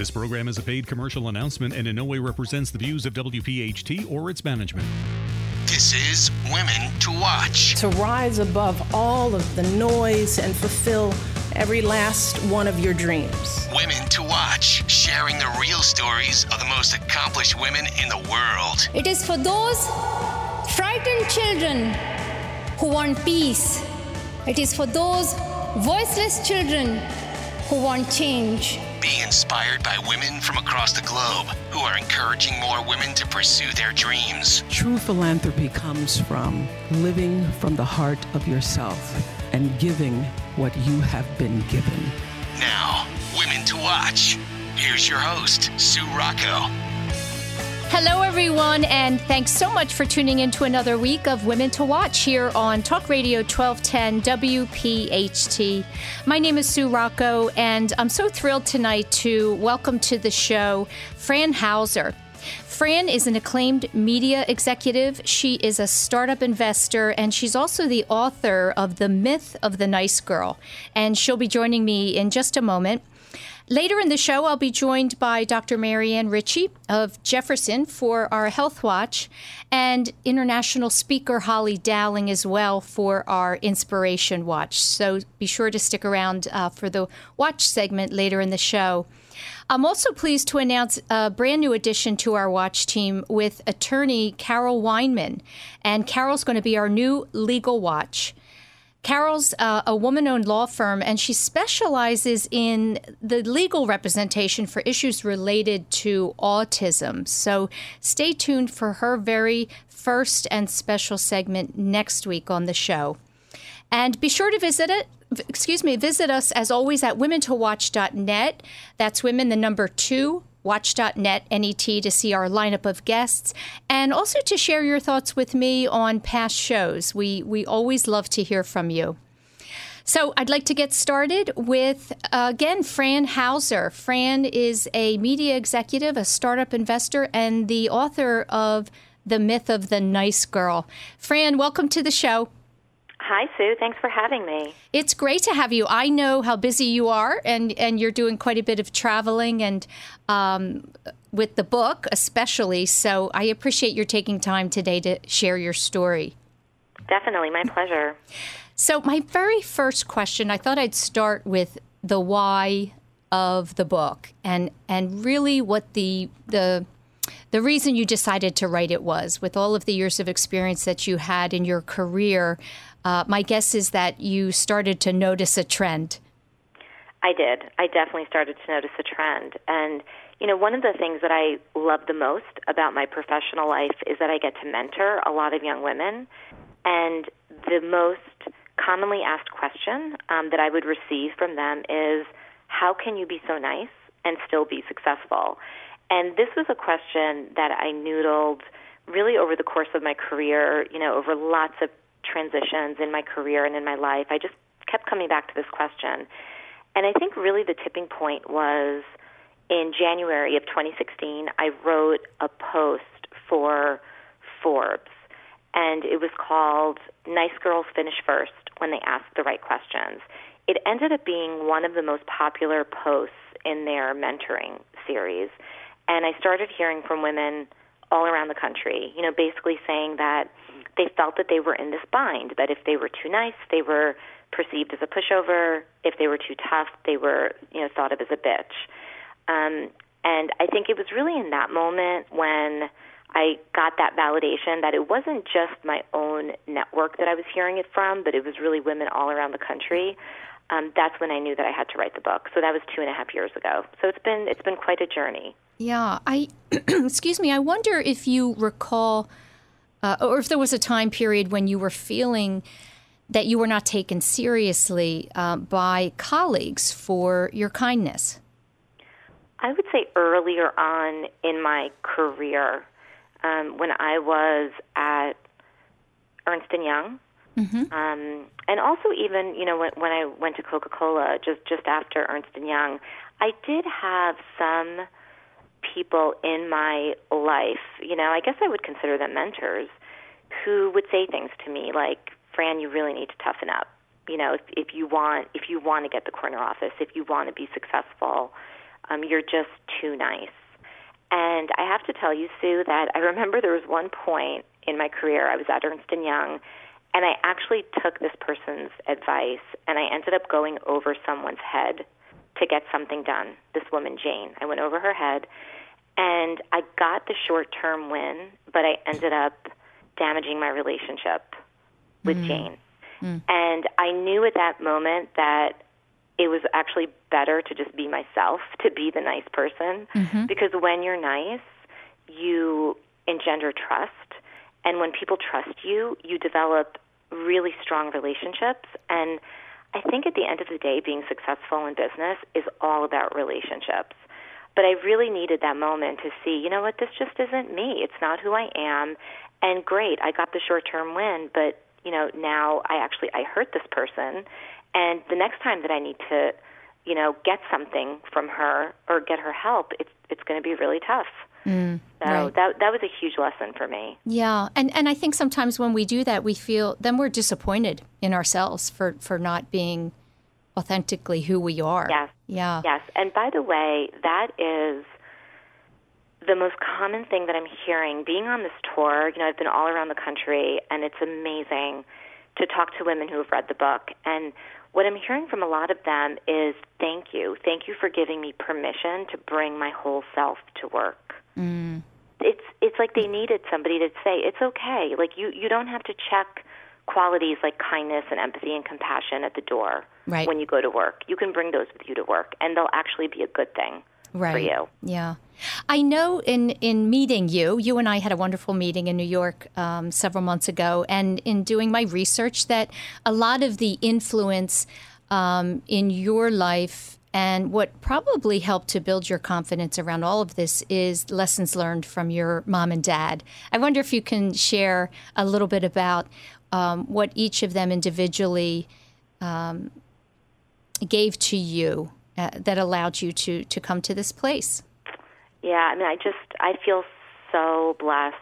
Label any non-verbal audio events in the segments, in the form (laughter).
This program is a paid commercial announcement and in no way represents the views of WPHT or its management. This is Women to Watch. To rise above all of the noise and fulfill every last one of your dreams. Women to Watch, sharing the real stories of the most accomplished women in the world. It is for those frightened children who want peace. It is for those voiceless children who want change. Be inspired by women from across the globe who are encouraging more women to pursue their dreams. True philanthropy comes from living from the heart of yourself and giving what you have been given. Now, Women to Watch. Here's your host, Sue Rocco. Hello, everyone, and thanks so much for tuning in to another week of Women to Watch here on Talk Radio 1210 WPHT. My name is Sue Rocco, and I'm so thrilled tonight to welcome to the show Fran Hauser. Fran is an acclaimed media executive. She is a startup investor, and she's also the author of The Myth of the Nice Girl. And she'll be joining me in just a moment. Later in the show, I'll be joined by Dr. Marianne Ritchie of Jefferson for our Health Watch and international speaker Holly Dowling as well for our Inspiration Watch. So be sure to stick around uh, for the watch segment later in the show. I'm also pleased to announce a brand new addition to our watch team with attorney Carol Weinman. And Carol's going to be our new legal watch. Carol's uh, a woman owned law firm, and she specializes in the legal representation for issues related to autism. So stay tuned for her very first and special segment next week on the show. And be sure to visit it. Excuse me, visit us as always at womentowatch.net. That's women, the number two, watch.net net to see our lineup of guests and also to share your thoughts with me on past shows. We we always love to hear from you. So I'd like to get started with uh, again Fran Hauser. Fran is a media executive, a startup investor, and the author of The Myth of the Nice Girl. Fran, welcome to the show. Hi, Sue. Thanks for having me. It's great to have you. I know how busy you are, and, and you're doing quite a bit of traveling and um, with the book, especially. So I appreciate your taking time today to share your story. Definitely, my pleasure. So, my very first question I thought I'd start with the why of the book and, and really what the, the the reason you decided to write it was with all of the years of experience that you had in your career uh, my guess is that you started to notice a trend. I did. I definitely started to notice a trend. And, you know, one of the things that I love the most about my professional life is that I get to mentor a lot of young women. And the most commonly asked question um, that I would receive from them is, How can you be so nice and still be successful? And this was a question that I noodled really over the course of my career, you know, over lots of transitions in my career and in my life, I just kept coming back to this question. And I think really the tipping point was in January of 2016, I wrote a post for Forbes, and it was called Nice Girls Finish First When They Ask the Right Questions. It ended up being one of the most popular posts in their mentoring series. And I started hearing from women all around the country, you know, basically saying that they felt that they were in this bind, that if they were too nice, they were perceived as a pushover. If they were too tough, they were, you know, thought of as a bitch. Um, and I think it was really in that moment when I got that validation that it wasn't just my own network that I was hearing it from, but it was really women all around the country. Um, that's when I knew that I had to write the book. So that was two and a half years ago. So it's been it's been quite a journey. Yeah, I (clears throat) excuse me. I wonder if you recall uh, or if there was a time period when you were feeling that you were not taken seriously uh, by colleagues for your kindness? I would say earlier on in my career, um, when I was at Ernst and Young, mm-hmm. um, and also even you know when, when I went to Coca Cola just just after Ernst and Young, I did have some people in my life, you know, I guess I would consider them mentors, who would say things to me like, "Fran, you really need to toughen up. You know, if, if you want if you want to get the corner office, if you want to be successful, um, you're just too nice. And I have to tell you, Sue, that I remember there was one point in my career I was at Ernst and Young, and I actually took this person's advice, and I ended up going over someone's head to get something done. This woman, Jane, I went over her head, and I got the short-term win, but I ended up damaging my relationship with mm. Jane. Mm. And I knew at that moment that it was actually better to just be myself, (laughs) to be the nice person, mm-hmm. because when you're nice, you engender trust. And when people trust you, you develop really strong relationships. And I think at the end of the day, being successful in business is all about relationships. But I really needed that moment to see, you know what, this just isn't me. It's not who I am. And great, I got the short term win, but you know, now I actually I hurt this person and the next time that I need to, you know, get something from her or get her help, it's it's going to be really tough. Mm, so right. that that was a huge lesson for me. Yeah, and and I think sometimes when we do that, we feel then we're disappointed in ourselves for for not being authentically who we are. Yes. Yeah. Yes. And by the way, that is the most common thing that I'm hearing being on this tour. You know, I've been all around the country, and it's amazing to talk to women who have read the book. And what I'm hearing from a lot of them is thank you. Thank you for giving me permission to bring my whole self to work. Mm. It's it's like they needed somebody to say it's okay. Like you you don't have to check qualities like kindness and empathy and compassion at the door right. when you go to work. You can bring those with you to work and they'll actually be a good thing right. for you. Yeah. I know in, in meeting you, you and I had a wonderful meeting in New York um, several months ago, and in doing my research, that a lot of the influence um, in your life and what probably helped to build your confidence around all of this is lessons learned from your mom and dad. I wonder if you can share a little bit about um, what each of them individually um, gave to you uh, that allowed you to to come to this place. Yeah, I mean, I just I feel so blessed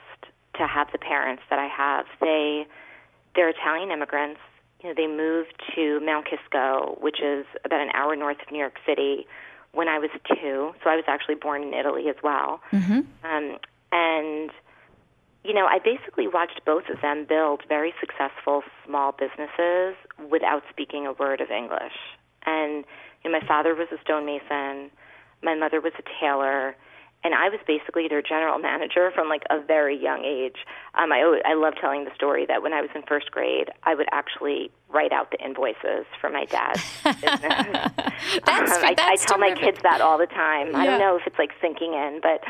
to have the parents that I have. They they're Italian immigrants. You know, they moved to Mount Kisco, which is about an hour north of New York City, when I was two. So I was actually born in Italy as well. Mm-hmm. Um, and you know, I basically watched both of them build very successful small businesses without speaking a word of English. And you know, my father was a stonemason, my mother was a tailor, and I was basically their general manager from like a very young age. Um, I always, I love telling the story that when I was in first grade, I would actually write out the invoices for my dad's (laughs) business. that's, um, I, that's I tell my kids that all the time. Yeah. I don't know if it's like sinking in, but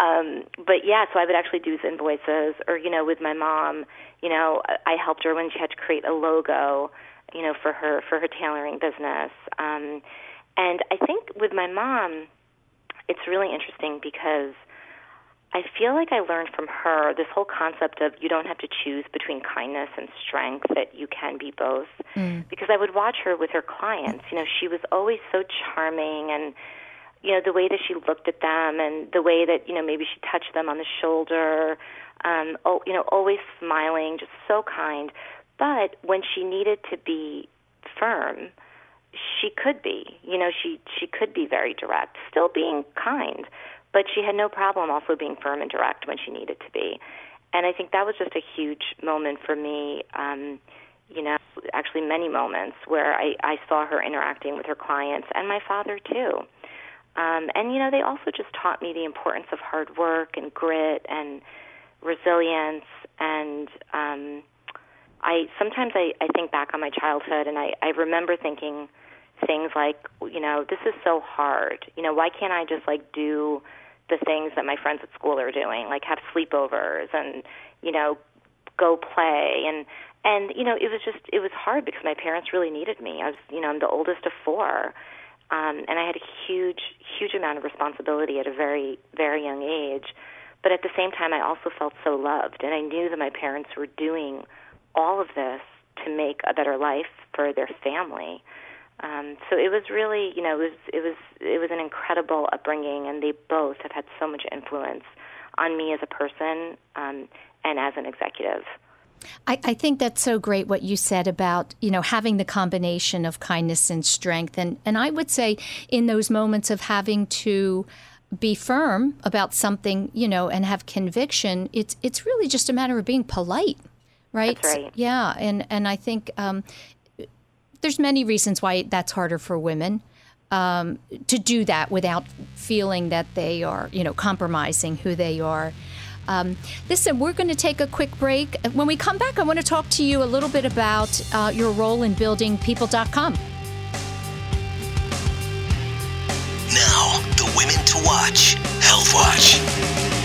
um, but yeah. So I would actually do his invoices, or you know, with my mom, you know, I helped her when she had to create a logo, you know, for her for her tailoring business. Um, and I think with my mom it's really interesting because I feel like I learned from her this whole concept of you don't have to choose between kindness and strength, that you can be both. Mm. Because I would watch her with her clients. You know, she was always so charming and you know the way that she looked at them and the way that you know maybe she touched them on the shoulder um oh you know always smiling just so kind but when she needed to be firm she could be. You know, she she could be very direct, still being kind, but she had no problem also being firm and direct when she needed to be. And I think that was just a huge moment for me. Um, you know, actually many moments where I, I saw her interacting with her clients and my father too. Um, and you know, they also just taught me the importance of hard work and grit and resilience. And um, I sometimes I, I think back on my childhood and I, I remember thinking, things like, you know, this is so hard. You know, why can't I just like do the things that my friends at school are doing, like have sleepovers and, you know, go play and and you know, it was just it was hard because my parents really needed me. I was, you know, I'm the oldest of four. Um and I had a huge huge amount of responsibility at a very very young age. But at the same time I also felt so loved and I knew that my parents were doing all of this to make a better life for their family. Um, so it was really, you know, it was it was it was an incredible upbringing, and they both have had so much influence on me as a person um, and as an executive. I, I, think that's so great what you said about you know having the combination of kindness and strength, and and I would say in those moments of having to be firm about something, you know, and have conviction. It's it's really just a matter of being polite, right? That's right. Yeah, and and I think um, there's many reasons why that's harder for women um, to do that without feeling that they are, you know, compromising who they are. Um, listen, we're going to take a quick break. When we come back, I want to talk to you a little bit about uh, your role in building people.com. Now, the Women to Watch Health Watch.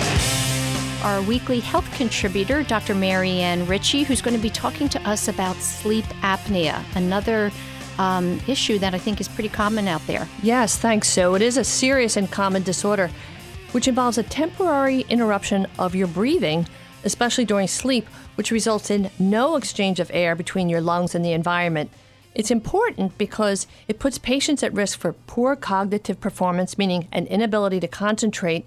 Our weekly health contributor, Dr. Marianne Ritchie, who's going to be talking to us about sleep apnea, another um, issue that I think is pretty common out there. Yes, thanks. So it is a serious and common disorder which involves a temporary interruption of your breathing, especially during sleep, which results in no exchange of air between your lungs and the environment. It's important because it puts patients at risk for poor cognitive performance, meaning an inability to concentrate.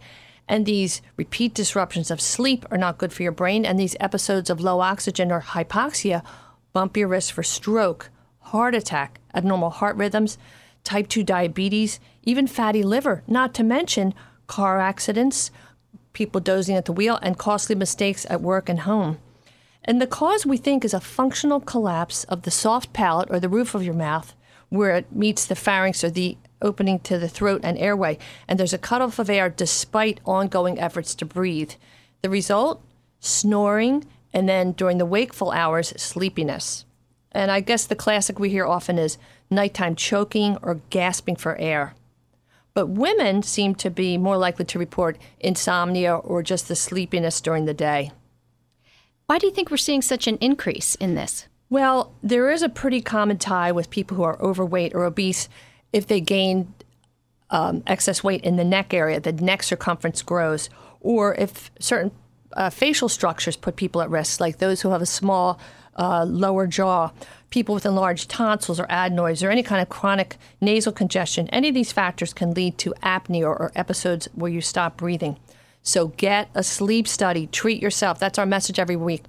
And these repeat disruptions of sleep are not good for your brain. And these episodes of low oxygen or hypoxia bump your risk for stroke, heart attack, abnormal heart rhythms, type 2 diabetes, even fatty liver, not to mention car accidents, people dozing at the wheel, and costly mistakes at work and home. And the cause we think is a functional collapse of the soft palate or the roof of your mouth where it meets the pharynx or the opening to the throat and airway, and there's a cutoff of air despite ongoing efforts to breathe. The result? Snoring, and then during the wakeful hours, sleepiness. And I guess the classic we hear often is nighttime choking or gasping for air. But women seem to be more likely to report insomnia or just the sleepiness during the day. Why do you think we're seeing such an increase in this? Well, there is a pretty common tie with people who are overweight or obese. If they gain um, excess weight in the neck area, the neck circumference grows, or if certain uh, facial structures put people at risk, like those who have a small uh, lower jaw, people with enlarged tonsils or adenoids, or any kind of chronic nasal congestion, any of these factors can lead to apnea or, or episodes where you stop breathing. So get a sleep study. Treat yourself. That's our message every week.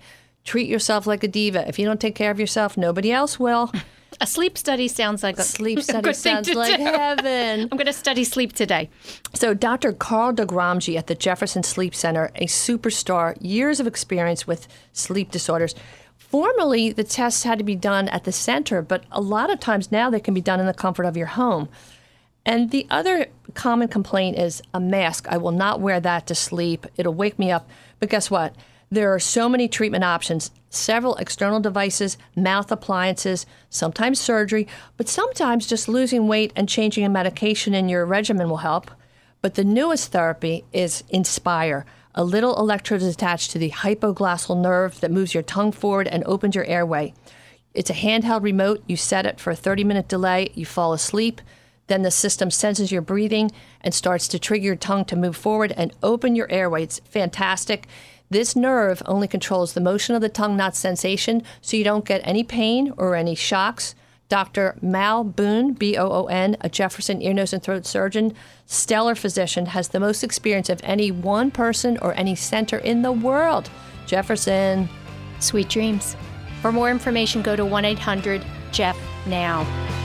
Treat yourself like a diva. If you don't take care of yourself, nobody else will. (laughs) A sleep study sounds like a (laughs) sleep study sounds like do. heaven. (laughs) I'm going to study sleep today. So, Dr. Karl Doghramji at the Jefferson Sleep Center, a superstar, years of experience with sleep disorders. Formerly, the tests had to be done at the center, but a lot of times now they can be done in the comfort of your home. And the other common complaint is a mask. I will not wear that to sleep. It'll wake me up. But guess what? There are so many treatment options, several external devices, mouth appliances, sometimes surgery, but sometimes just losing weight and changing a medication in your regimen will help. But the newest therapy is Inspire. A little electrode is attached to the hypoglossal nerve that moves your tongue forward and opens your airway. It's a handheld remote. You set it for a 30 minute delay, you fall asleep. Then the system senses your breathing and starts to trigger your tongue to move forward and open your airway. It's fantastic. This nerve only controls the motion of the tongue, not sensation, so you don't get any pain or any shocks. Dr. Mal Boon, B O O N, a Jefferson ear, nose, and throat surgeon, stellar physician, has the most experience of any one person or any center in the world. Jefferson. Sweet dreams. For more information, go to 1 800 Jeff Now.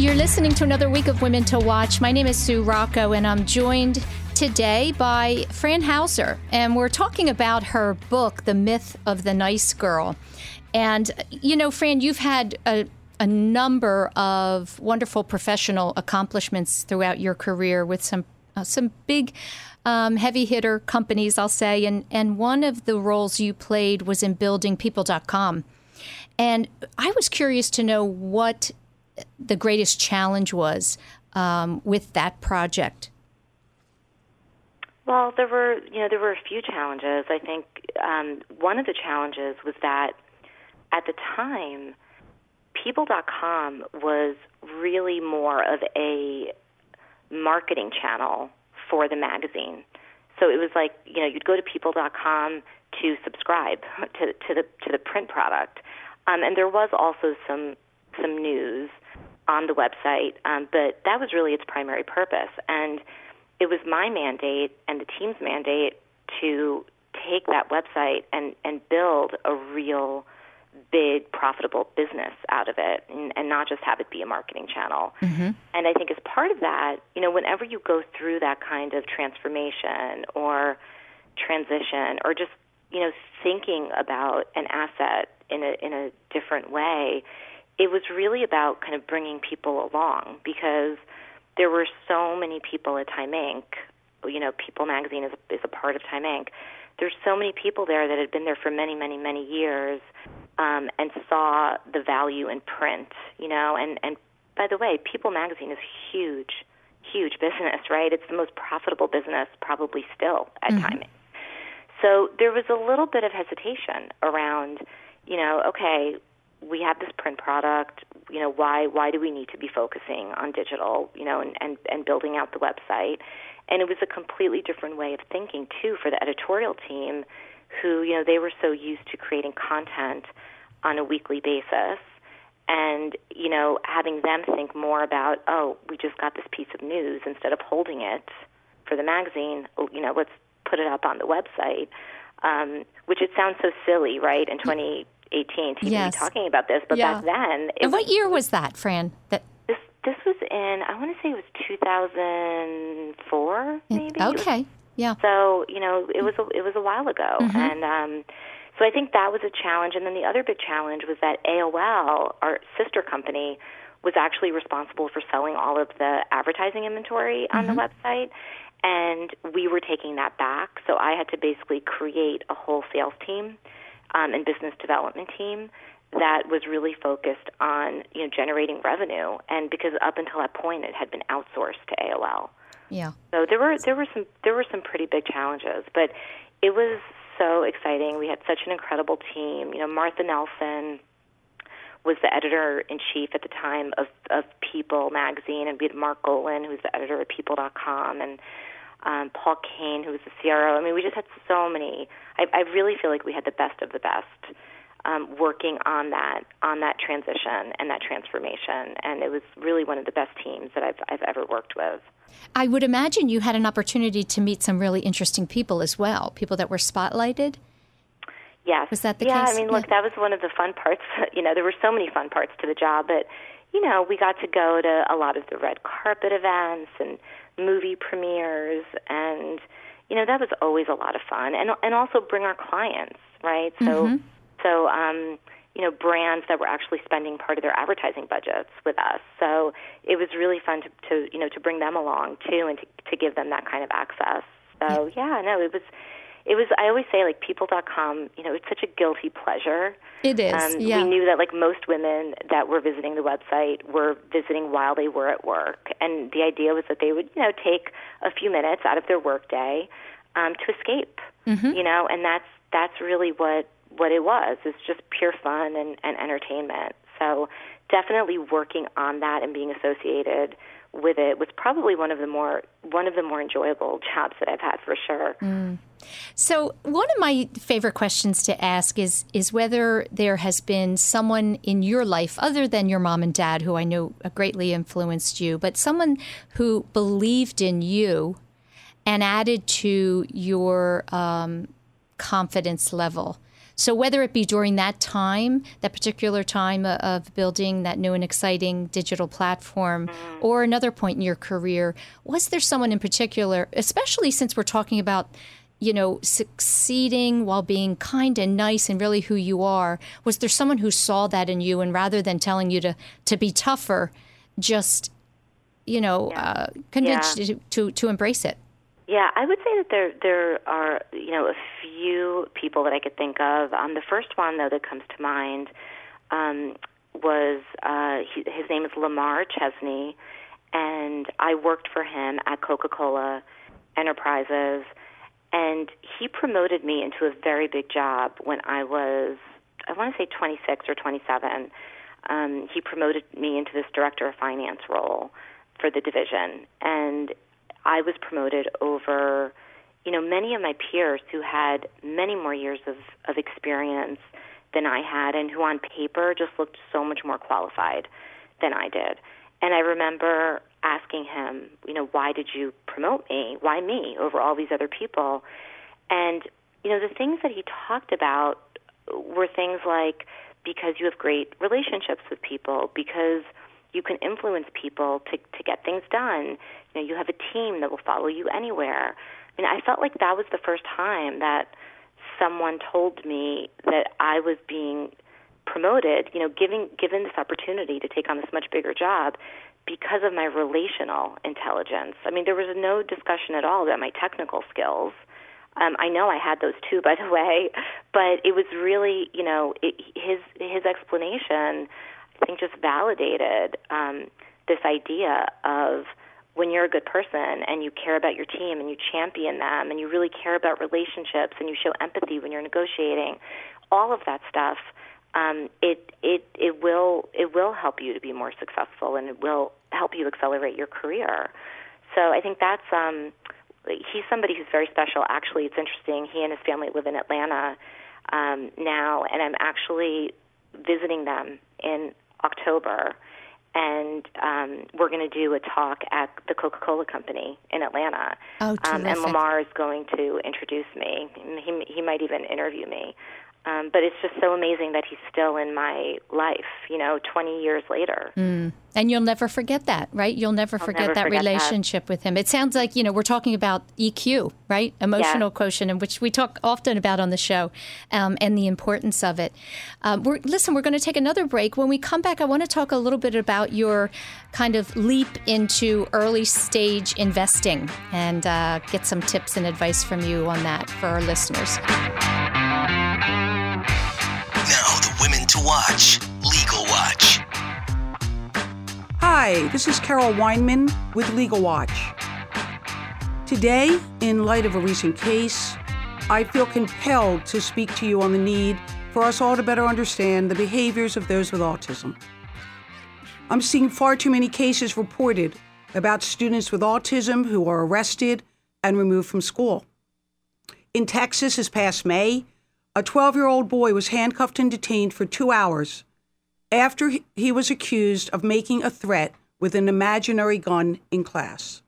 You're listening to another week of Women to Watch. My name is Sue Rocco, and I'm joined today by Fran Hauser, and we're talking about her book, The Myth of the Nice Girl. And, you know, Fran, you've had a, a number of wonderful professional accomplishments throughout your career with some uh, some big um, heavy hitter companies, I'll say, and and one of the roles you played was in building People.com. And I was curious to know what the greatest challenge was um, with that project? Well, there were you know there were a few challenges. I think um, one of the challenges was that at the time, People.com was really more of a marketing channel for the magazine. So it was like you know you'd go to People.com to subscribe (laughs) to to the to the print product, um, and there was also some some news on the website, um, but that was really its primary purpose. And it was my mandate and the team's mandate to take that website and and build a real big profitable business out of it and, and not just have it be a marketing channel. Mm-hmm. And I think as part of that, you know, whenever you go through that kind of transformation or transition or just, you know, thinking about an asset in a in a different way, it was really about kind of bringing people along because there were so many people at Time Inc. You know, People Magazine is is a part of Time Inc. There's so many people there that had been there for many, many, many years, um, and saw the value in print. You know, and and by the way, People Magazine is huge, huge business, right? It's the most profitable business probably still at Mhm. Time Inc. So there was a little bit of hesitation around, you know, okay, we have this print product. You know, why why do we need to be focusing on digital? You know, and and, and building out the website. And it was a completely different way of thinking too for the editorial team, who you know they were so used to creating content on a weekly basis, and you know having them think more about oh we just got this piece of news instead of holding it for the magazine. Oh, you know, let's put it up on the website. Um, which it sounds so silly, right? In 20, 18 TV yes. talking about this, but yeah. back then. and what was, year was that, Fran? That this this was in I want to say it was 2004, maybe. Okay. Yeah. So you know it was a, it was a while ago, mm-hmm. and um, so I think that was a challenge. And then the other big challenge was that AOL, our sister company, was actually responsible for selling all of the advertising inventory on mm-hmm. the website and we were taking that back. So I had to basically create a whole sales team um, and business development team that was really focused on you know generating revenue. And because up until that point, it had been outsourced to AOL. Yeah. So there were there were some there were some pretty big challenges, but it was so exciting. We had such an incredible team. You know, Martha Nelson was the editor in chief at the time of of People magazine, and we had Mark Golin, who was the editor of People.com, and um, Paul Kane, who was the CRO. I mean, we just had so many. I, I really feel like we had the best of the best um, working on that on that transition and that transformation, and it was really one of the best teams that I've I've ever worked with. I would imagine you had an opportunity to meet some really interesting people as well, people that were spotlighted. Yes. Was that the yeah, case? I mean, look, that was one of the fun parts. (laughs) You know, there were so many fun parts to the job, but you know, we got to go to a lot of the red carpet events and movie premieres, and you know, that was always a lot of fun, and and also bring our clients, right? So, Mhm. so um, you know, brands that were actually spending part of their advertising budgets with us. So it was really fun to, to you know to bring them along too, and to to give them that kind of access. So yeah, no, it was. It was. I always say, like People.com. You know, it's such a guilty pleasure. It is, Um, yeah. We knew that, like most women that were visiting the website, were visiting while they were at work, and the idea was that they would, you know, take a few minutes out of their workday um, to escape. Mhm. You know, and that's that's really what what it was. It's just pure fun and, and entertainment. So definitely working on that and being associated with it was probably one of the more one of the more enjoyable jobs that I've had for sure. So, one of my favorite questions to ask is is whether there has been someone in your life other than your mom and dad who I know greatly influenced you, but someone who believed in you and added to your um, confidence level. So, whether it be during that time, that particular time of building that new and exciting digital platform, or another point in your career, was there someone in particular, especially since we're talking about, you know, succeeding while being kind and nice and really who you are? Was there someone who saw that in you and rather than telling you to, to be tougher, just, you know, uh, convinced Yeah. you to, to, to embrace it? Yeah, I would say that there there are you know a few people that I could think of. Um, the first one though that comes to mind um, was uh, he, his name is Lamar Chesney, and I worked for him at Coca Cola Enterprises. And he promoted me into a very big job when I was, I want to say 26 or 27. Um, he promoted me into this director of finance role for the division. And I was promoted over, you know, many of my peers who had many more years of, of experience than I had and who on paper just looked so much more qualified than I did. And I remember asking him, you know, why did you promote me? Why me over all these other people? And, you know, the things that he talked about were things like because you have great relationships with people, because you can influence people to, to get things done. You know, you have a team that will follow you anywhere. I mean, I felt like that was the first time that someone told me that I was being promoted, you know, giving given this opportunity to take on this much bigger job because of my relational intelligence. I mean, there was no discussion at all about my technical skills. Um, I know I had those too, by the way, (laughs) but it was really, you know, it, his his explanation, I think, just validated um, this idea of when you're a good person and you care about your team and you champion them and you really care about relationships and you show empathy when you're negotiating, all of that stuff um, it it it will it will help you to be more successful and it will help you accelerate your career. So I think that's um, he's somebody who's very special. Actually, it's interesting. He and his family live in Atlanta um, now, and I'm actually visiting them in October. And um, we're going to do a talk at the Coca-Cola Company in Atlanta. Oh, um, and Lamar is going to introduce me. He he might even interview me. Um, but it's just so amazing that he's still in my life, you know, 20 years later. Mm. And you'll never forget that, right? You'll never I'll forget never that forget relationship with him. It sounds like, you know, we're talking about EQ, right? Emotional Yeah. quotient, and which we talk often about on the show, um, and the importance of it. Um, we're, listen, we're going to take another break. When we come back, I want to talk a little bit about your kind of leap into early stage investing and uh, get some tips and advice from you on that for our listeners. Watch Legal Watch. Hi, this is Carol Weinman with Legal Watch. Today, in light of a recent case, I feel compelled to speak to you on the need for us all to better understand the behaviors of those with autism. I'm seeing far too many cases reported about students with autism who are arrested and removed from school. In Texas this past May, a 12 year old boy was handcuffed and detained for two hours after he- was accused of making a threat with an imaginary gun in class.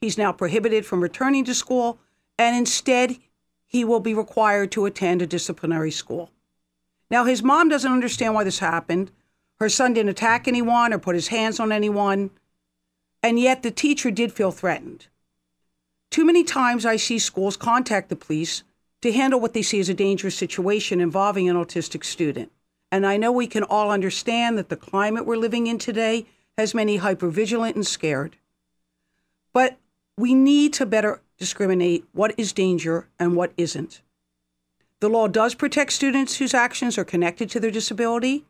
He's now prohibited from returning to school, and instead, he will be required to attend a disciplinary school. Now, his mom doesn't understand why this happened. Her son didn't attack anyone or put his hands on anyone, and yet the teacher did feel threatened. Too many times I see schools contact the police to handle what they see as a dangerous situation involving an autistic student. And I know we can all understand that the climate we're living in today has many hypervigilant and scared. But we need to better discriminate what is danger and what isn't. The law does protect students whose actions are connected to their disability.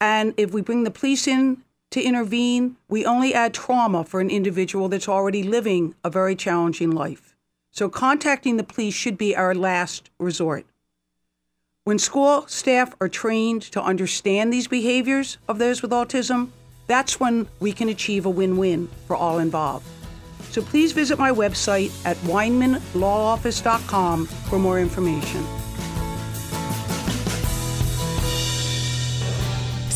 And if we bring the police in to intervene, we only add trauma for an individual that's already living a very challenging life. So contacting the police should be our last resort. When school staff are trained to understand these behaviors of those with autism, that's when we can achieve a win win for all involved. So please visit my website at WeinmanLawOffice.com for more information.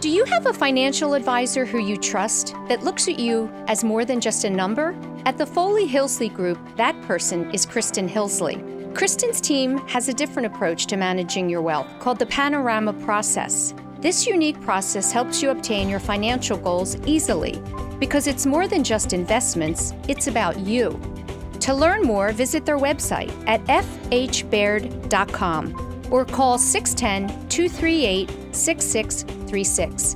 Do you have a financial advisor who you trust that looks at you as more than just a number? At the Foley Hillsley Group, that person is Kristen Hillsley. Kristen's team has a different approach to managing your wealth called the Panorama Process. This unique process helps you obtain your financial goals easily because it's more than just investments, it's about you. To learn more, visit their website at fhbaird.com or call 610 238 6636.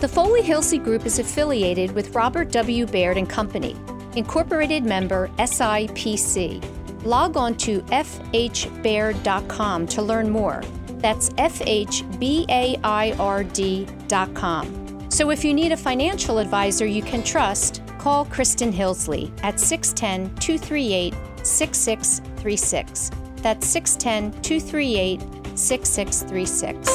The Foley Hilsey Group is affiliated with Robert W. Baird and Company, incorporated member SIPC. Log on to fhbaird.com to learn more. That's fhbaird.com. So if you need a financial advisor you can trust, call Kristen Hillsley at 610 238 6636. That's 610 238 6636.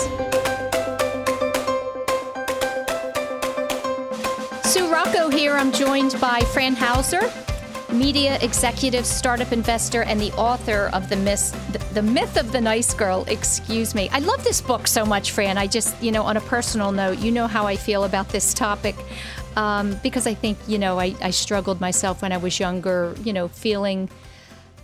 Sue Rocco here. I'm joined by Fran Hauser, media executive, startup investor, and the author of the myth, the myth of the nice girl. Excuse me. I love this book so much, Fran. I just, you know, on a personal note, you know how I feel about this topic. Um, because I think, you know, I, I, struggled myself when I was younger, you know, feeling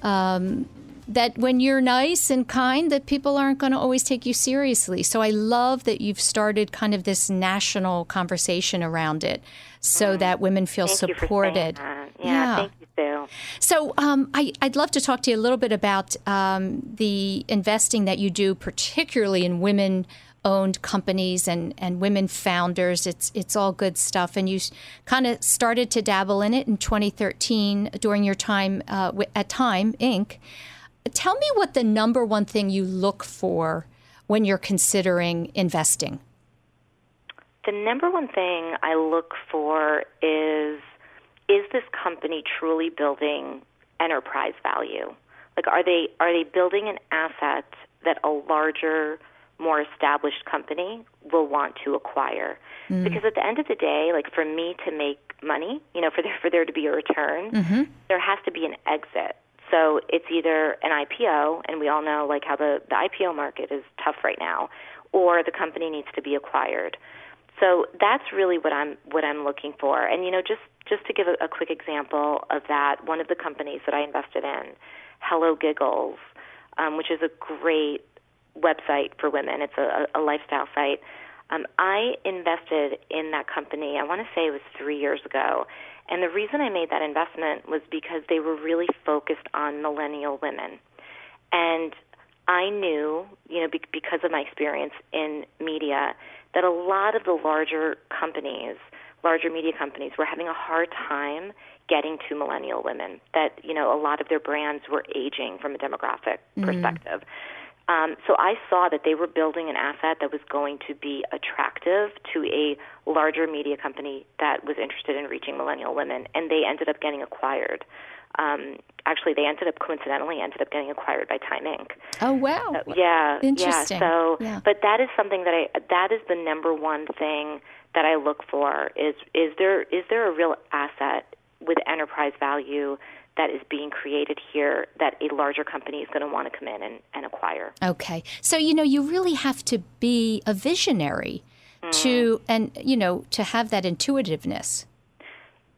um, that when you're nice and kind, that people aren't going to always take you seriously. So I love that you've started kind of this national conversation around it, so mm. that women feel thank supported. Yeah, yeah, thank you, Sue. So um, I, would love to talk to you a little bit about um, the investing that you do, particularly in women owned companies and, and women founders. It's it's all good stuff. And you kind of started to dabble in it in 2013 during your time uh, at Time Inc. Tell me what the number one thing you look for when you're considering investing. The number one thing I look for is is this company truly building enterprise value? Like are they are they building an asset that a larger more established company will want to acquire. Mm. Because at the end of the day, like for me to make money, you know, for there for there to be a return, mm-hmm. there has to be an exit. So it's either an IPO, and we all know like how the the IPO market is tough right now, or the company needs to be acquired. So that's really what I'm what I'm looking for. And you know, just just to give a, a quick example of that, one of the companies that I invested in, Hello Giggles, um, which is a great website for women. It's a, a lifestyle site. Um, I invested in that company. I want to say it was three years ago, and the reason I made that investment was because they were really focused on millennial women, and I knew, you know, be- because of my experience in media, that a lot of the larger companies, larger media companies, were having a hard time getting to millennial women. That you know, a lot of their brands were aging from a demographic mm-hmm. perspective. Um, so I saw that they were building an asset that was going to be attractive to a larger media company that was interested in reaching millennial women, and they ended up getting acquired. Um, actually, they ended up coincidentally ended up getting acquired by Time Inc. Oh wow! So, yeah, interesting. Yeah, so, yeah. but that is something that I that is the number one thing that I look for is is there is there a real asset with enterprise value that is being created here that a larger company is going to want to come in and, and acquire. Okay. So, you know, you really have to be a visionary mm. to, and, you know, to have that intuitiveness.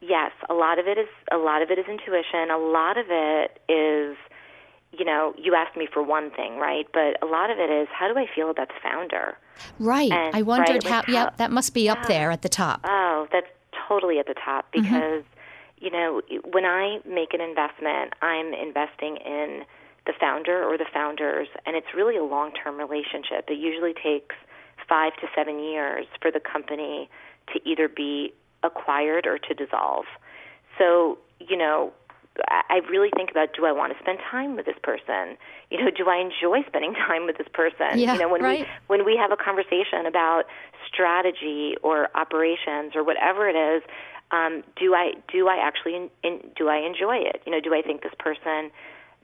Yes, a lot of it is a lot of it is intuition. A lot of it is, you know, you asked me for one thing, right? But a lot of it is how do I feel about the founder? Right. And, I wondered right, how. like yeah, that must be up yeah. there at the top. Oh, that's totally at the top Mm-hmm. You know, when I make an investment, I'm investing in the founder or the founders, and it's really a long term relationship. It usually takes five to seven years for the company to either be acquired or to dissolve. So, you know, I really think about do I want to spend time with this person? You know, do I enjoy spending (laughs) time with this person? Yeah, you know, when right. we when we have a conversation about strategy or operations or whatever it is, um, do I do I actually in, in, do I enjoy it? You know, do I think this person,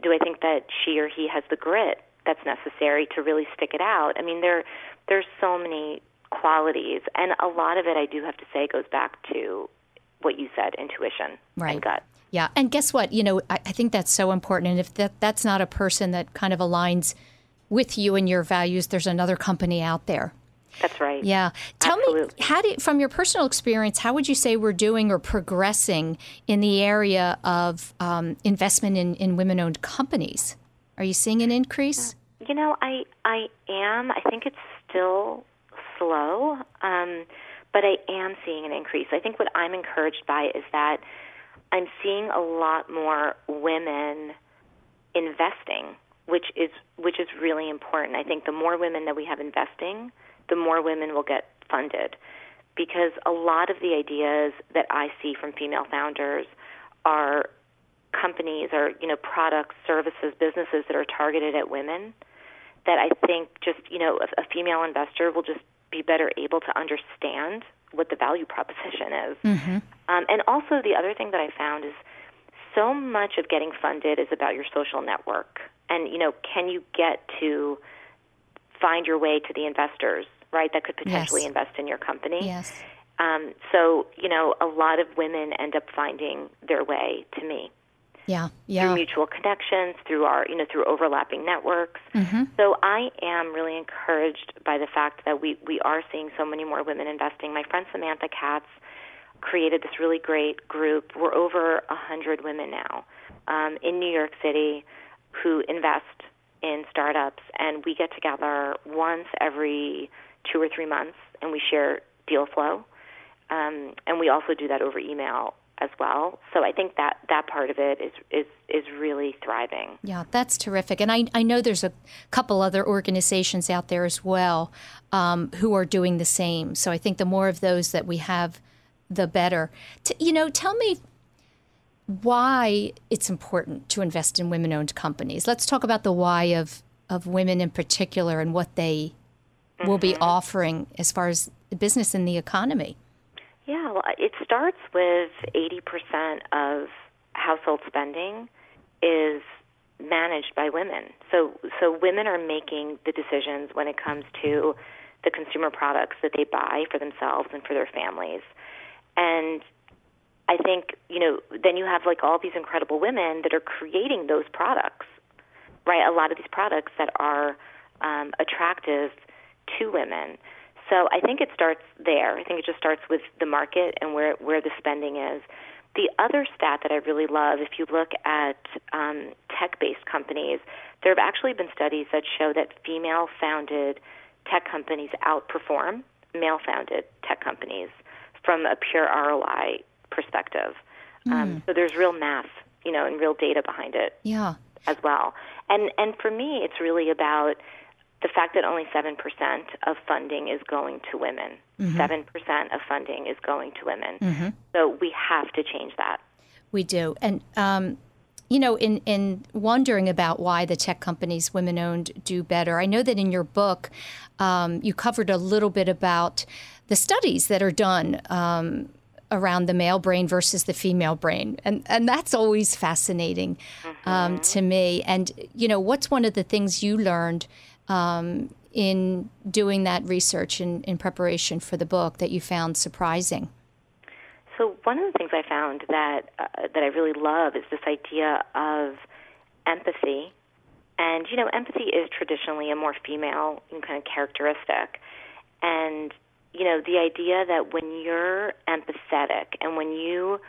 do I think that she or he has the grit that's necessary to really stick it out? I mean, there there's so many qualities, and a lot of it, I do have to say, goes back to what you said, intuition right. and gut. Yeah, and guess what? You know, I, I think that's so important. And if that that's not a person that kind of aligns with you and your values, there's another company out there that's right. Yeah. Tell Absolutely. me, how do, from your personal experience, how would you say we're doing or progressing in the area of um, investment in, in women owned companies? Are you seeing an increase? You know, I I am. I think it's still slow, um, but I am seeing an increase. I think what I'm encouraged by is that I'm seeing a lot more women investing, which is which is really important. I think the more women that we have investing, the more women will get funded because a lot of the ideas that I see from female founders are companies or you know products, services, businesses that are targeted at women that I think just you know a, a female investor will just be better able to understand what the value proposition is. Mm-hmm. Um, and also the other thing that I found is so much of getting funded is about your social network. And you know, can you get to find your way to the investors, right? That could potentially Yes. invest in your company. Yes. Um, so you know, a lot of women end up finding their way to me Yeah. yeah. through mutual connections, through our, you know, through overlapping networks. Mm-hmm. So I am really encouraged by the fact that we we are seeing so many more women investing. My friend Samantha Katz created this really great group. We're over a hundred women now um, in New York City who invest in startups, and we get together once every two or three months, and we share deal flow, um, and we also do that over email as well. So I think that that part of it is is is really thriving. Yeah, that's terrific. And I, I know there's a couple other organizations out there as well um, who are doing the same. So I think the more of those that we have, the better. T- you know, tell me why it's important to invest in women owned companies. Let's talk about the why of, of women in particular and what they will be mm-hmm. offering as far as the business and the economy. Yeah, well, it starts with 80% of household spending is managed by women. So so women are making the decisions when it comes to the consumer products that they buy for themselves and for their families. And I think, you know, then you have like all these incredible women that are creating those products. Right? A lot of these products that are um, attractive to women. So I think it starts there. I think it just starts with the market and where where the spending is. The other stat that I really love, if you look at um, tech-based companies, there have actually been studies that show that female-founded tech companies outperform male-founded tech companies from a pure ROI perspective. Um, so there's real math, you know, and real data behind it Yeah. as well. And and for me, it's really about the fact that only seven percent of funding is going to women. 7 percent of funding is going to women. So we have to change that. We do. And, um, you know, in, in wondering about why the tech companies, women owned, do better, I know that in your book, um, you covered a little bit about the studies that are done um, around the male brain versus the female brain. And, and that's always fascinating um, to me. And, you know, what's one of the things you learned um, in doing that research in, in preparation for the book that you found surprising? So one of the things I found that uh, that I really love is this idea of empathy. And you know, empathy is traditionally a more female kind of characteristic. And you know, the idea that when you're empathetic and when you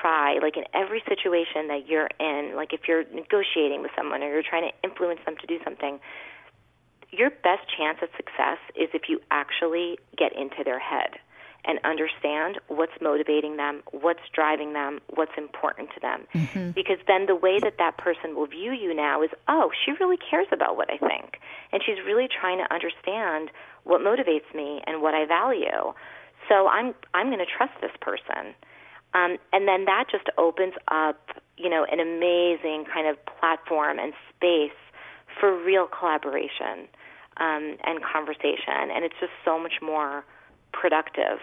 try, like in every situation that you're in, like if you're negotiating with someone or you're trying to influence them to do something, your best chance at success is if you actually get into their head and understand what's motivating them, what's driving them, what's important to them. Because then the way that that person will view you now is, oh, she really cares about what I think. And she's really trying to understand what motivates me and what I value. So I'm I'm going to trust this person. Um, and then that just opens up, you know, an amazing kind of platform and space for real collaboration um, and conversation, and it's just so much more productive.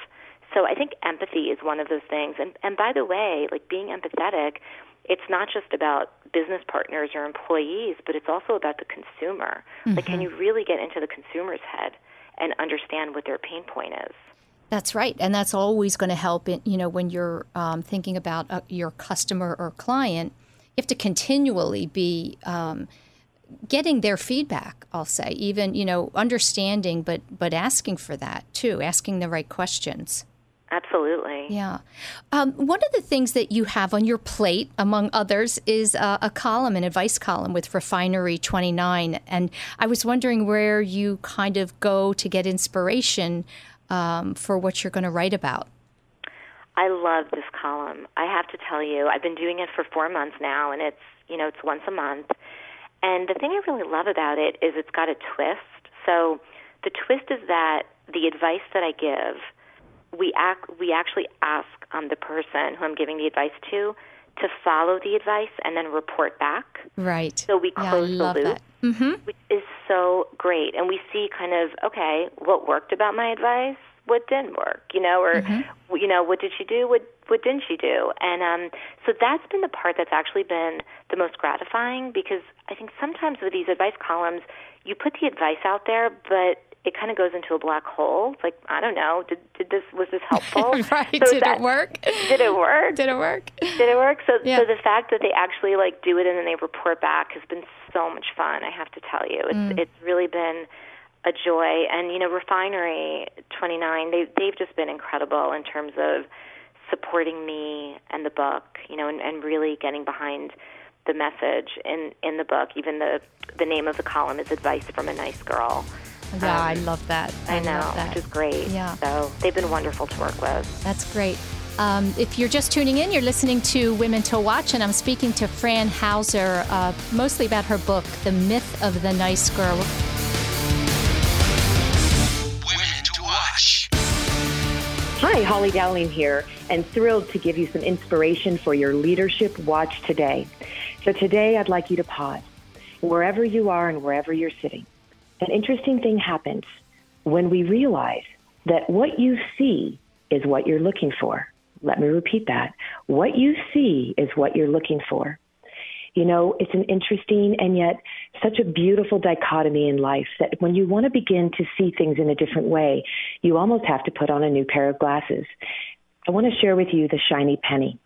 So I think empathy is one of those things. And and by the way, like being empathetic, it's not just about business partners or employees, but it's also about the consumer. Like, can you really get into the consumer's head and understand what their pain point is? That's right, and that's always going to help. In, you know, when you're um, thinking about uh, your customer or client, you have to continually be um, getting their feedback. I'll say, even you know, understanding, but but asking for that too, asking the right questions. Absolutely. Yeah. Um, one of the things that you have on your plate, among others, is uh, a column, an advice column with Refinery 29. And I was wondering where you kind of go to get inspiration um, for what you're going to write about. I love this column. I have to tell you, I've been doing it for four months now, and it's you know it's once a month. And the thing I really love about it is it's got a twist. So the twist is that the advice that I give we act we actually ask um, the person who I'm giving the advice to to follow the advice and then report back. Right. So we Yeah, close love the loop. Mm-hmm. which is so great, and we see kind of okay, what worked about my advice, what didn't work, you know, or Mm-hmm. you know, what did she do, what what didn't she do, and um, so that's been the part that's actually been the most gratifying because I think sometimes with these advice columns, you put the advice out there, but it kind of goes into a black hole. It's like I don't know, did did this was this helpful? (laughs) right. So Did that- it work? Did it work? Did it work? Did it work? So, Yeah. so the fact that they actually like do it and then they report back has been so much fun. I have to tell you, it's Mm. it's really been a joy. And you know, Refinery 29, they they've just been incredible in terms of supporting me and the book. You know, and, and really getting behind the message in in the book. Even the the name of the column is "Advice from a Nice Girl." Yeah, I Um, love that. I know, love that. which is great. Yeah. So they've been wonderful to work with. That's great. Um, if you're just tuning in, you're listening to Women to Watch, and I'm speaking to Fran Hauser, uh, mostly about her book, The Myth of the Nice Girl. Hi, Holly Dowling here, and thrilled to give you some inspiration for your leadership watch today. So, today I'd like you to pause wherever you are and wherever you're sitting. An interesting thing happens when we realize that what you see is what you're looking for. Let me repeat that. What you see is what you're looking for. You know, it's an interesting and yet such a beautiful dichotomy in life that when you want to begin to see things in a different way, you almost have to put on a new pair of glasses. I want to share with you the shiny penny.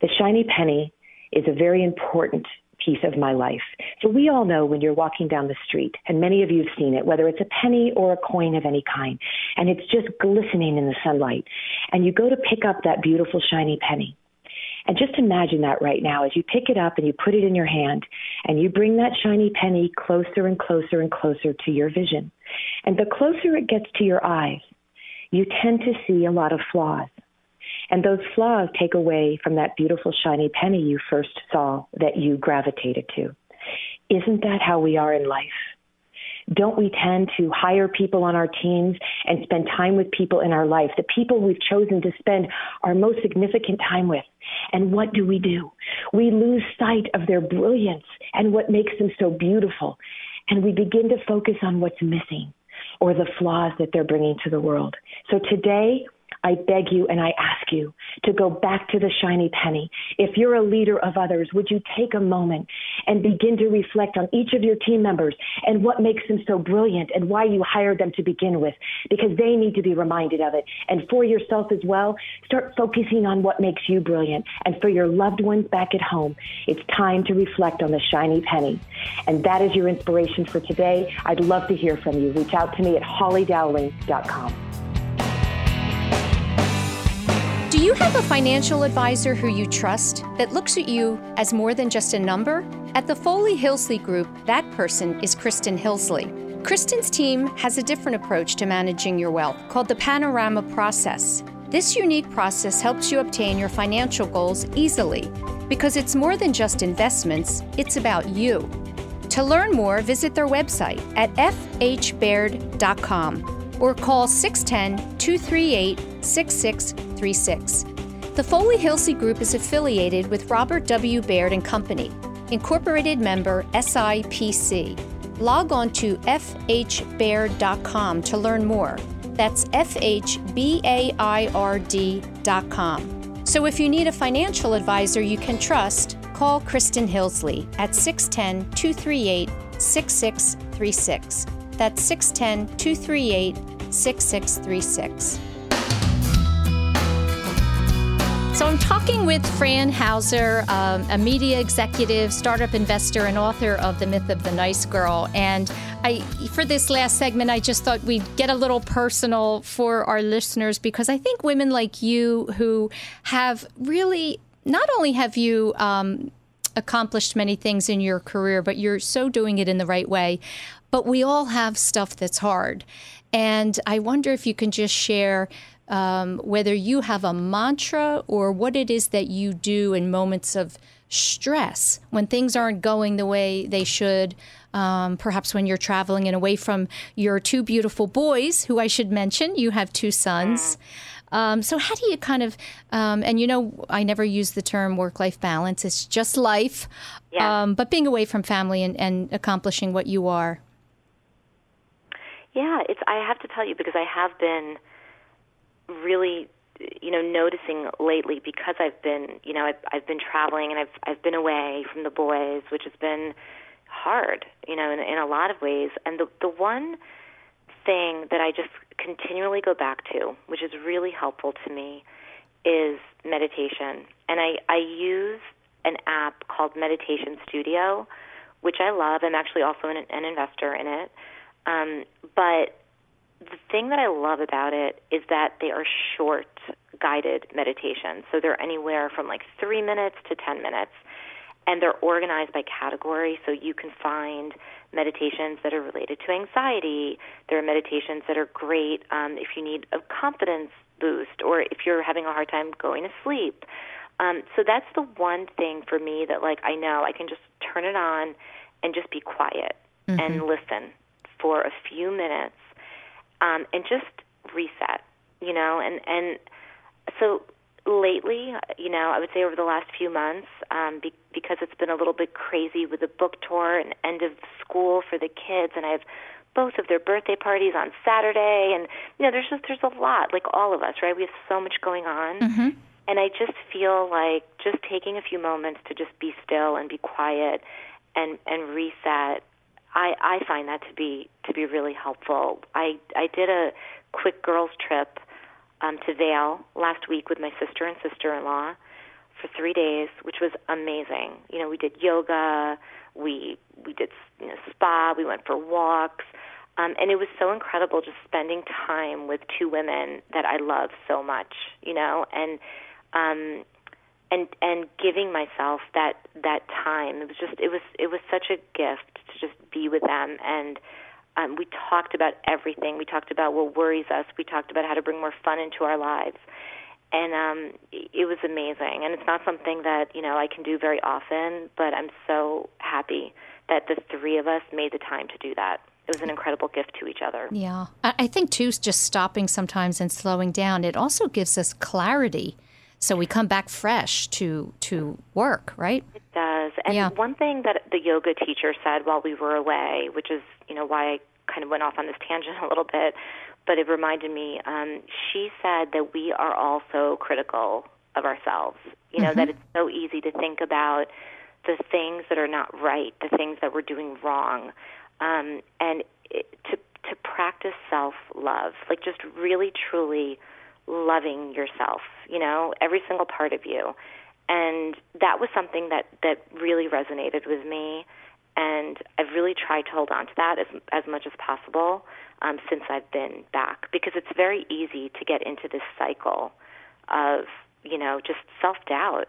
The shiny penny is a very important piece of my life. So we all know when you're walking down the street, and many of you have seen it, whether it's a penny or a coin of any kind, and it's just glistening in the sunlight, and you go to pick up that beautiful shiny penny. And just imagine that right now as you pick it up and you put it in your hand and you bring that shiny penny closer and closer and closer to your vision. And the closer it gets to your eyes, you tend to see a lot of flaws. And those flaws take away from that beautiful shiny penny you first saw that you gravitated to. Isn't that how we are in life? Don't we tend to hire people on our teams and spend time with people in our life, the people we've chosen to spend our most significant time with? And what do we do? We lose sight of their brilliance and what makes them so beautiful. And we begin to focus on what's missing or the flaws that they're bringing to the world. So today, I beg you and I ask you to go back to the shiny penny. If you're a leader of others, would you take a moment and begin to reflect on each of your team members and what makes them so brilliant and why you hired them to begin with? Because they need to be reminded of it. And for yourself as well, start focusing on what makes you brilliant. And for your loved ones back at home, it's time to reflect on the shiny penny. And that is your inspiration for today. I'd love to hear from you. Reach out to me at hollydowling.com. Do you have a financial advisor who you trust that looks at you as more than just a number? At the Foley Hillsley Group, that person is Kristen Hillsley. Kristen's team has a different approach to managing your wealth called the Panorama Process. This unique process helps you obtain your financial goals easily because it's more than just investments, it's about you. To learn more, visit their website at fhbaird.com or call 610 238 6636. The Foley Hillsley Group is affiliated with Robert W. Baird and Company, incorporated member SIPC. Log on to fhbaird.com to learn more. That's fhbaird.com. So if you need a financial advisor you can trust, call Kristen Hillsley at 610 238 6636. That's 610 238 6636. So I'm talking with Fran Hauser, um, a media executive, startup investor, and author of The Myth of the Nice Girl. And I, for this last segment, I just thought we'd get a little personal for our listeners because I think women like you who have really not only have you um, accomplished many things in your career, but you're so doing it in the right way. But we all have stuff that's hard. And I wonder if you can just share um, whether you have a mantra or what it is that you do in moments of stress when things aren't going the way they should. Um, perhaps when you're traveling and away from your two beautiful boys, who I should mention, you have two sons. Um, so, how do you kind of, um, and you know, I never use the term work life balance, it's just life, Yeah. um, but being away from family and, and accomplishing what you are. Yeah, it's. I have to tell you because I have been really, you know, noticing lately because I've been, you know, I've, I've been traveling and I've I've been away from the boys, which has been hard, you know, in, in a lot of ways. And the the one thing that I just continually go back to, which is really helpful to me, is meditation. And I I use an app called Meditation Studio, which I love. I'm actually also an, an investor in it. Um, but the thing that I love about it is that they are short guided meditations. So they're anywhere from like three minutes to 10 minutes. And they're organized by category, so you can find meditations that are related to anxiety. There are meditations that are great um, if you need a confidence boost or if you're having a hard time going to sleep. Um, so that's the one thing for me that, like, I know I can just turn it on and just be quiet and listen for a few minutes um, and just reset, you know. And and so lately, you know, I would say over the last few months, um, be, because it's been a little bit crazy with the book tour and end of school for the kids, and I have both of their birthday parties on Saturday, and you know, there's just there's a lot, like all of us, right? We have so much going on. And I just feel like just taking a few moments to just be still and be quiet and and reset I, I find that to be to be really helpful. I I did a quick girls trip um, to Vail last week with my sister and sister-in-law for three days, which was amazing. You know, we did yoga, we we did you know, spa, we went for walks, um, and it was so incredible just spending time with two women that I love so much. You know, and um, and and giving myself that that time. It was just it was it was such a gift to just be with them. And um, we talked about everything. We talked about what worries us. We talked about how to bring more fun into our lives. And um it was amazing. And it's not something that you know I can do very often but I'm so happy that the three of us made the time to do that. It was an incredible gift to each other. Yeah. I think, too, just stopping sometimes and slowing down, it also gives us clarity. So we come back fresh to, to work, right? It does. And Yeah. one thing that the yoga teacher said while we were away, which is, you know, why I kind of went off on this tangent (laughs) a little bit, but it reminded me, um, she said that we are also critical of ourselves. You know, that it's so easy to think about the things that are not right, the things that we're doing wrong. Um, and it, to to practice self love, like just really truly loving yourself, you know, every single part of you. And that was something that that really resonated with me, and I've really tried to hold on to that as as much as possible um, since I've been back because it's very easy to get into this cycle of you know just self doubt.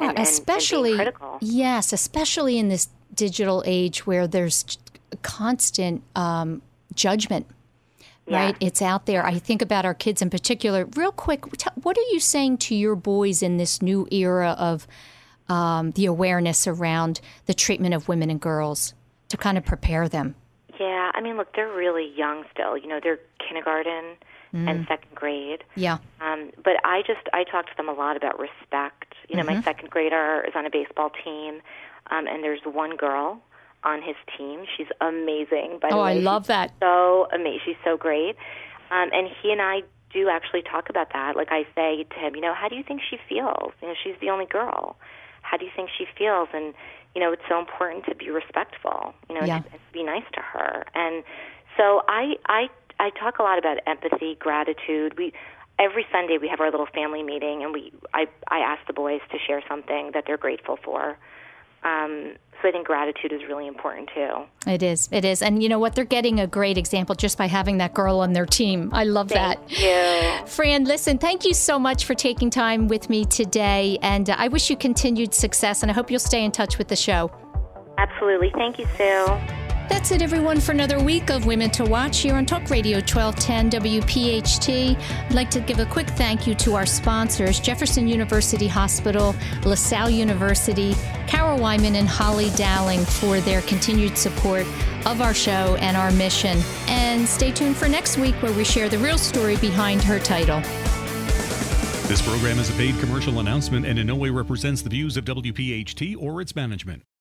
Well, especially critical. yes, especially in this digital age where there's constant um, judgment. Yeah. Right, it's out there. I think about our kids in particular. Real quick, what are you saying to your boys in this new era of um, the awareness around the treatment of women and girls to kind of prepare them? Yeah, I mean, look, they're really young still. You know, they're kindergarten and second grade. Yeah, Um, but I just I talk to them a lot about respect. You know, my second grader is on a baseball team, um, and there's one girl on his team. She's amazing. By the Oh, way, I love that. She's So amazing. She's so great. Um, and he and I do actually talk about that. Like I say to him, you know, how do you think she feels? You know, she's the only girl. How do you think she feels? And you know, it's so important to be respectful. You know, Yeah. to, to be nice to her. And so I I I talk a lot about empathy, gratitude. We every Sunday we have our little family meeting, and we I I ask the boys to share something that they're grateful for. Um, so I think gratitude is really important too. It is. It is. And you know what? They're getting a great example just by having that girl on their team. I love Thank that. you. Fran, listen, thank you so much for taking time with me today. And uh, I wish you continued success, and I hope you'll stay in touch with the show. Absolutely. Thank you, Sue. That's it, everyone, for another week of Women to Watch here on Talk Radio 1210 WPHT. I'd like to give a quick thank you to our sponsors Jefferson University Hospital, LaSalle University, Carol Wyman, and Holly Dowling for their continued support of our show and our mission. And stay tuned for next week where we share the real story behind her title. This program is a paid commercial announcement and in no way represents the views of WPHT or its management.